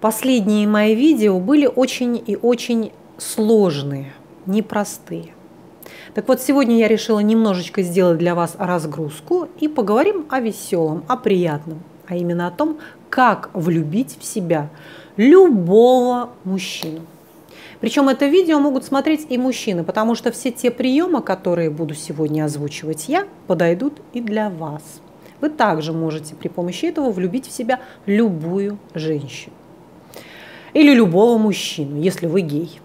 Последние мои видео были очень и очень сложные, непростые. Так вот, сегодня я решила немножечко сделать для вас разгрузку и поговорим о веселом, о приятном, а именно о том, как влюбить в себя любого мужчину. Причем это видео могут смотреть и мужчины, потому что все те приемы, которые буду сегодня озвучивать я, подойдут и для вас. Вы также можете при помощи этого влюбить в себя любую женщину. Или любого мужчину, если вы гей.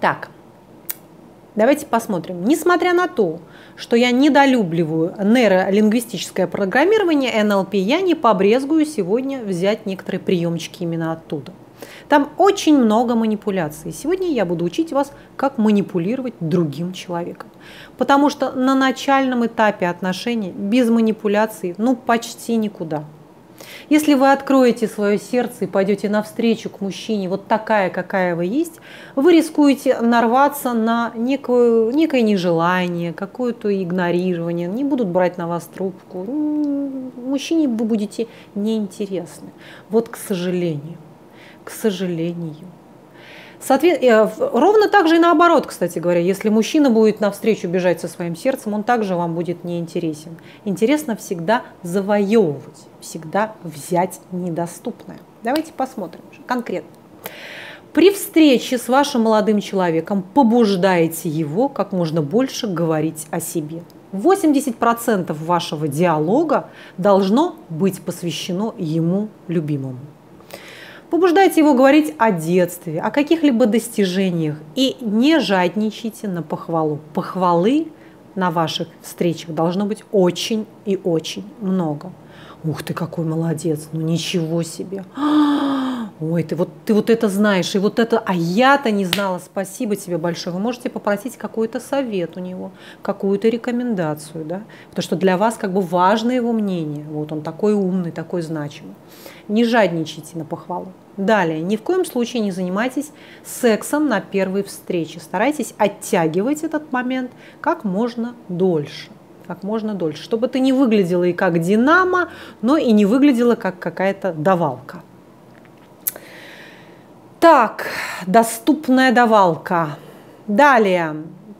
Так, давайте посмотрим. Несмотря на то, что я недолюбливаю нейролингвистическое программирование НЛП, я не побрезгую сегодня взять некоторые приемчики именно оттуда. Там очень много манипуляций. Сегодня я буду учить вас, как манипулировать другим человеком. Потому что на начальном этапе отношений без манипуляций ну почти никуда. Если вы откроете свое сердце и пойдете навстречу к мужчине, вот такая, какая вы есть, вы рискуете нарваться на некое, некое нежелание, какое-то игнорирование, не будут брать на вас трубку. Мужчине вы будете неинтересны. Вот к сожалению к сожалению. Э, ровно так же и наоборот, кстати говоря. Если мужчина будет навстречу бежать со своим сердцем, он также вам будет неинтересен. Интересно всегда завоевывать, всегда взять недоступное. Давайте посмотрим конкретно. При встрече с вашим молодым человеком побуждаете его как можно больше говорить о себе. 80% вашего диалога должно быть посвящено ему любимому. Побуждайте его говорить о детстве, о каких-либо достижениях и не жадничайте на похвалу. Похвалы на ваших встречах должно быть очень и очень много. Ух ты, какой молодец, ну ничего себе. Ой, ты вот, ты вот это знаешь, и вот это, а я-то не знала, спасибо тебе большое. Вы можете попросить какой-то совет у него, какую-то рекомендацию, да, потому что для вас как бы важно его мнение. Вот он такой умный, такой значимый. Не жадничайте на похвалу. Далее, ни в коем случае не занимайтесь сексом на первой встрече. Старайтесь оттягивать этот момент как можно дольше. Как можно дольше, чтобы это не выглядело и как динамо, но и не выглядело как какая-то давалка. Так, доступная давалка. Далее,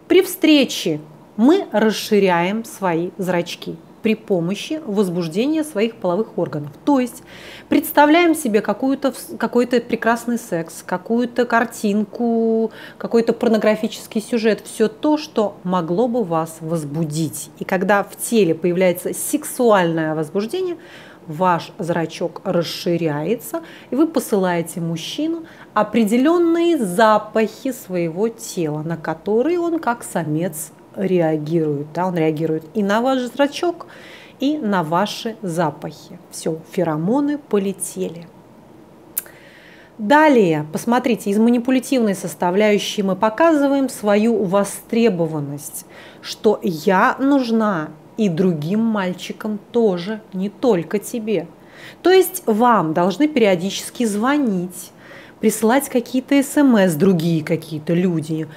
при встрече мы расширяем свои зрачки при помощи возбуждения своих половых органов. То есть представляем себе какой-то какой-то прекрасный секс, какую-то картинку, какой-то порнографический сюжет, все то, что могло бы вас возбудить. И когда в теле появляется сексуальное возбуждение, ваш зрачок расширяется, и вы посылаете мужчину определенные запахи своего тела, на которые он как самец реагирует. Да, он реагирует и на ваш зрачок, и на ваши запахи. Все, феромоны полетели. Далее, посмотрите, из манипулятивной составляющей мы показываем свою востребованность, что я нужна и другим мальчикам тоже, не только тебе. То есть вам должны периодически звонить, присылать какие-то смс, другие какие-то люди,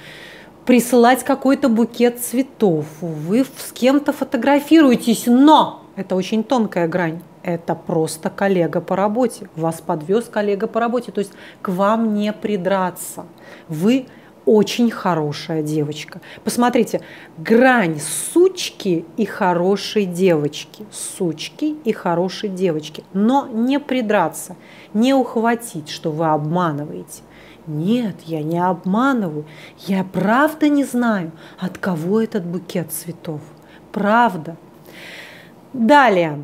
присылать какой-то букет цветов, вы с кем-то фотографируетесь, но это очень тонкая грань. Это просто коллега по работе. Вас подвез коллега по работе. То есть к вам не придраться. Вы очень хорошая девочка. Посмотрите, грань сучки и хорошей девочки. Сучки и хорошей девочки. Но не придраться, не ухватить, что вы обманываете. Нет, я не обманываю. Я правда не знаю, от кого этот букет цветов. Правда. Далее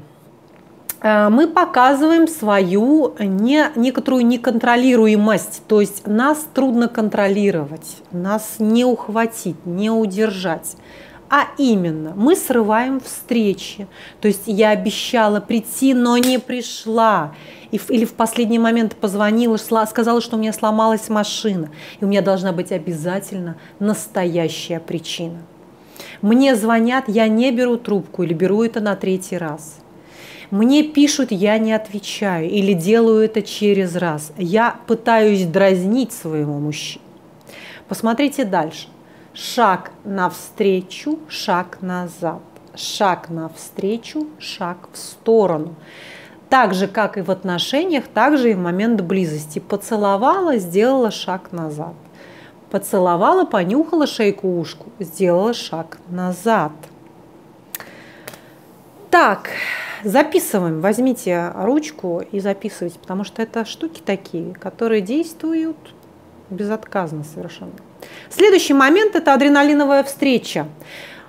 мы показываем свою не, некоторую неконтролируемость, то есть нас трудно контролировать, нас не ухватить, не удержать. А именно, мы срываем встречи. То есть я обещала прийти, но не пришла и, или в последний момент позвонила, сказала, что у меня сломалась машина, и у меня должна быть обязательно настоящая причина. Мне звонят, я не беру трубку или беру это на третий раз. Мне пишут, я не отвечаю или делаю это через раз. Я пытаюсь дразнить своего мужчину. Посмотрите дальше. Шаг навстречу, шаг назад. Шаг навстречу, шаг в сторону. Так же, как и в отношениях, так же и в момент близости. Поцеловала, сделала шаг назад. Поцеловала, понюхала шейку ушку, сделала шаг назад. Так, записываем. Возьмите ручку и записывайте, потому что это штуки такие, которые действуют безотказно совершенно. Следующий момент – это адреналиновая встреча.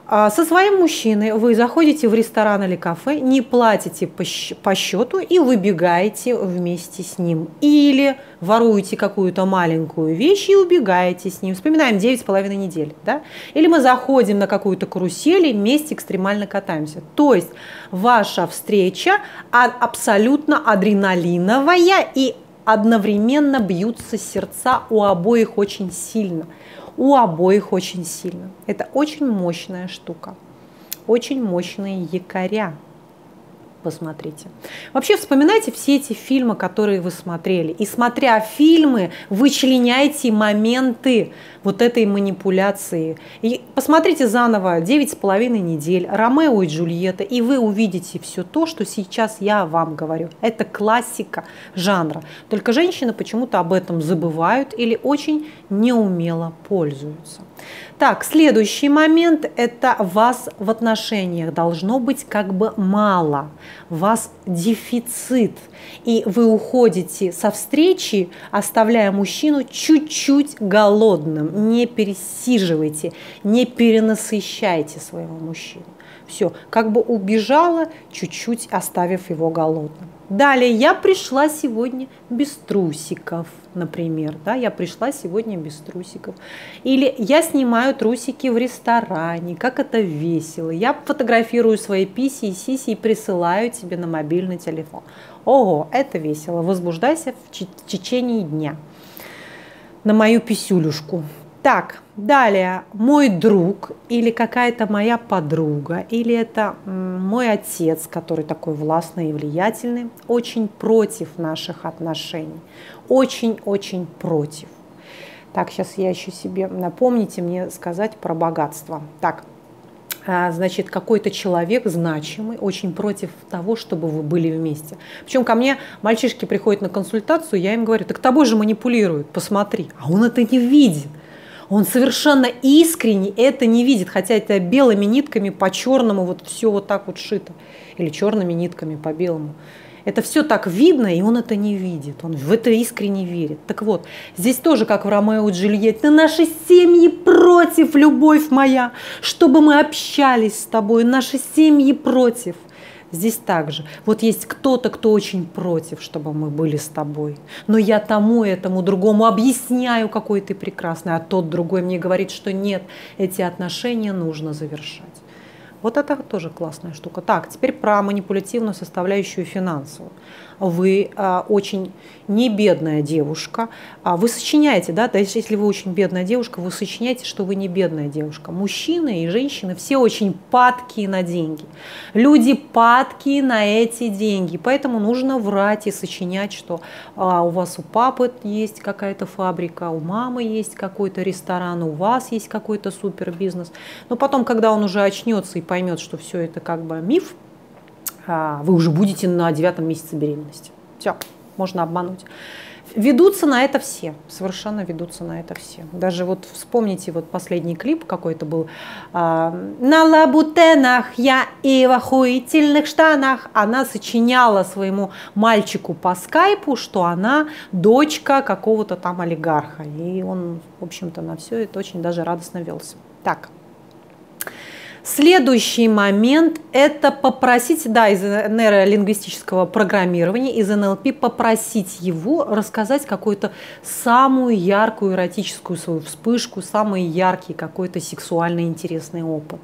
А, со своим мужчиной вы заходите в ресторан или кафе, не платите по счету и выбегаете вместе с ним. Или воруете какую-то маленькую вещь и убегаете с ним. Вспоминаем 9,5 недель. Да? Или мы заходим на какую-то карусель и вместе экстремально катаемся. То есть ваша встреча абсолютно адреналиновая и одновременно бьются сердца у обоих очень сильно – у обоих очень сильно. Это очень мощная штука, очень мощные якоря. Посмотрите. Вообще вспоминайте все эти фильмы, которые вы смотрели. И смотря фильмы, вычленяйте моменты вот этой манипуляции. И посмотрите заново «Девять с половиной недель», «Ромео и Джульетта», и вы увидите все то, что сейчас я вам говорю. Это классика жанра. Только женщины почему-то об этом забывают или очень неумело пользуются. Так, следующий момент – это вас в отношениях должно быть как бы мало, вас дефицит, и вы уходите со встречи, оставляя мужчину чуть-чуть голодным. Не пересиживайте, не перенасыщайте своего мужчину. Все, как бы убежала, чуть-чуть оставив его голодным. Далее, я пришла сегодня без трусиков, например, да, я пришла сегодня без трусиков. Или я снимаю трусики в ресторане, как это весело. Я фотографирую свои писи и сиси и присылаю тебе на мобильный телефон. Ого, это весело, возбуждайся в течение дня на мою писюлюшку. Так, далее, мой друг или какая-то моя подруга, или это мой отец, который такой властный и влиятельный, очень против наших отношений. Очень-очень против. Так, сейчас я еще себе, напомните мне сказать про богатство. Так, а, значит, какой-то человек значимый, очень против того, чтобы вы были вместе. Причем ко мне мальчишки приходят на консультацию, я им говорю, так тобой же манипулируют, посмотри. А он это не видит. Он совершенно искренне это не видит, хотя это белыми нитками по черному вот все вот так вот шито. Или черными нитками по белому. Это все так видно, и он это не видит. Он в это искренне верит. Так вот, здесь тоже, как в Ромео и Джульетте, наши семьи против, любовь моя, чтобы мы общались с тобой, наши семьи против. Здесь также. Вот есть кто-то, кто очень против, чтобы мы были с тобой. Но я тому, этому, другому объясняю, какой ты прекрасный, а тот другой мне говорит, что нет, эти отношения нужно завершать. Вот это тоже классная штука. Так, теперь про манипулятивную составляющую финансовую вы а, очень не бедная девушка, а вы сочиняете, да, то есть если вы очень бедная девушка, вы сочиняете, что вы не бедная девушка. Мужчины и женщины все очень падкие на деньги. Люди падкие на эти деньги, поэтому нужно врать и сочинять, что а, у вас у папы есть какая-то фабрика, у мамы есть какой-то ресторан, у вас есть какой-то супер бизнес. Но потом, когда он уже очнется и что все это как бы миф, а, вы уже будете на девятом месяце беременности. Все, можно обмануть. Ведутся на это все, совершенно ведутся на это все. Даже вот вспомните вот последний клип какой-то был э, «На лабутенах я и в охуительных штанах». Она сочиняла своему мальчику по скайпу, что она дочка какого-то там олигарха. И он, в общем-то, на все это очень даже радостно велся. Так, Следующий момент – это попросить, да, из нейролингвистического программирования, из НЛП, попросить его рассказать какую-то самую яркую эротическую свою вспышку, самый яркий какой-то сексуально интересный опыт.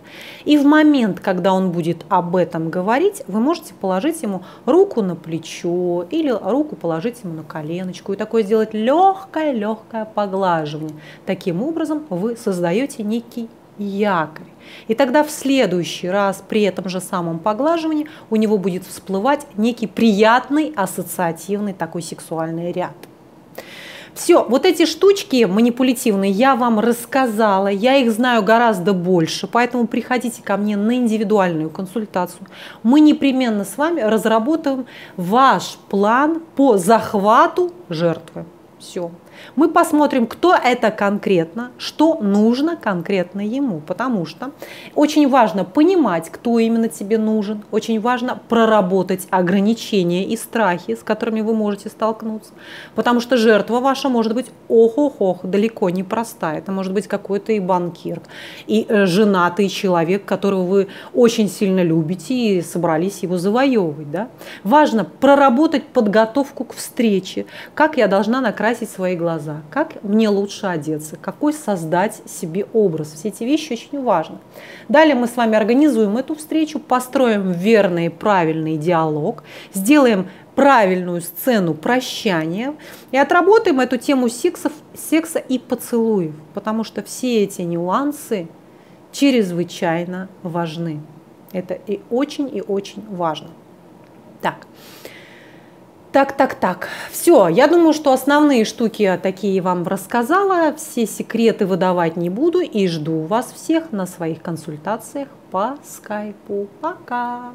И в момент, когда он будет об этом говорить, вы можете положить ему руку на плечо или руку положить ему на коленочку и такое сделать легкое-легкое поглаживание. Таким образом вы создаете некий якорь. И тогда в следующий раз при этом же самом поглаживании у него будет всплывать некий приятный ассоциативный такой сексуальный ряд. Все, вот эти штучки манипулятивные я вам рассказала, я их знаю гораздо больше, поэтому приходите ко мне на индивидуальную консультацию. Мы непременно с вами разработаем ваш план по захвату жертвы. Все. Мы посмотрим, кто это конкретно, что нужно конкретно ему, потому что очень важно понимать, кто именно тебе нужен, очень важно проработать ограничения и страхи, с которыми вы можете столкнуться, потому что жертва ваша может быть ох-ох-ох, далеко не простая, это может быть какой-то и банкир, и э, женатый человек, которого вы очень сильно любите и собрались его завоевывать. Да? Важно проработать подготовку к встрече, как я должна накрасить свои глаза, глаза, как мне лучше одеться, какой создать себе образ. Все эти вещи очень важны. Далее мы с вами организуем эту встречу, построим верный и правильный диалог, сделаем правильную сцену прощания и отработаем эту тему сексов, секса и поцелуев, потому что все эти нюансы чрезвычайно важны. Это и очень и очень важно. Так. Так, так, так. Все, я думаю, что основные штуки такие вам рассказала. Все секреты выдавать не буду и жду вас всех на своих консультациях по скайпу. Пока!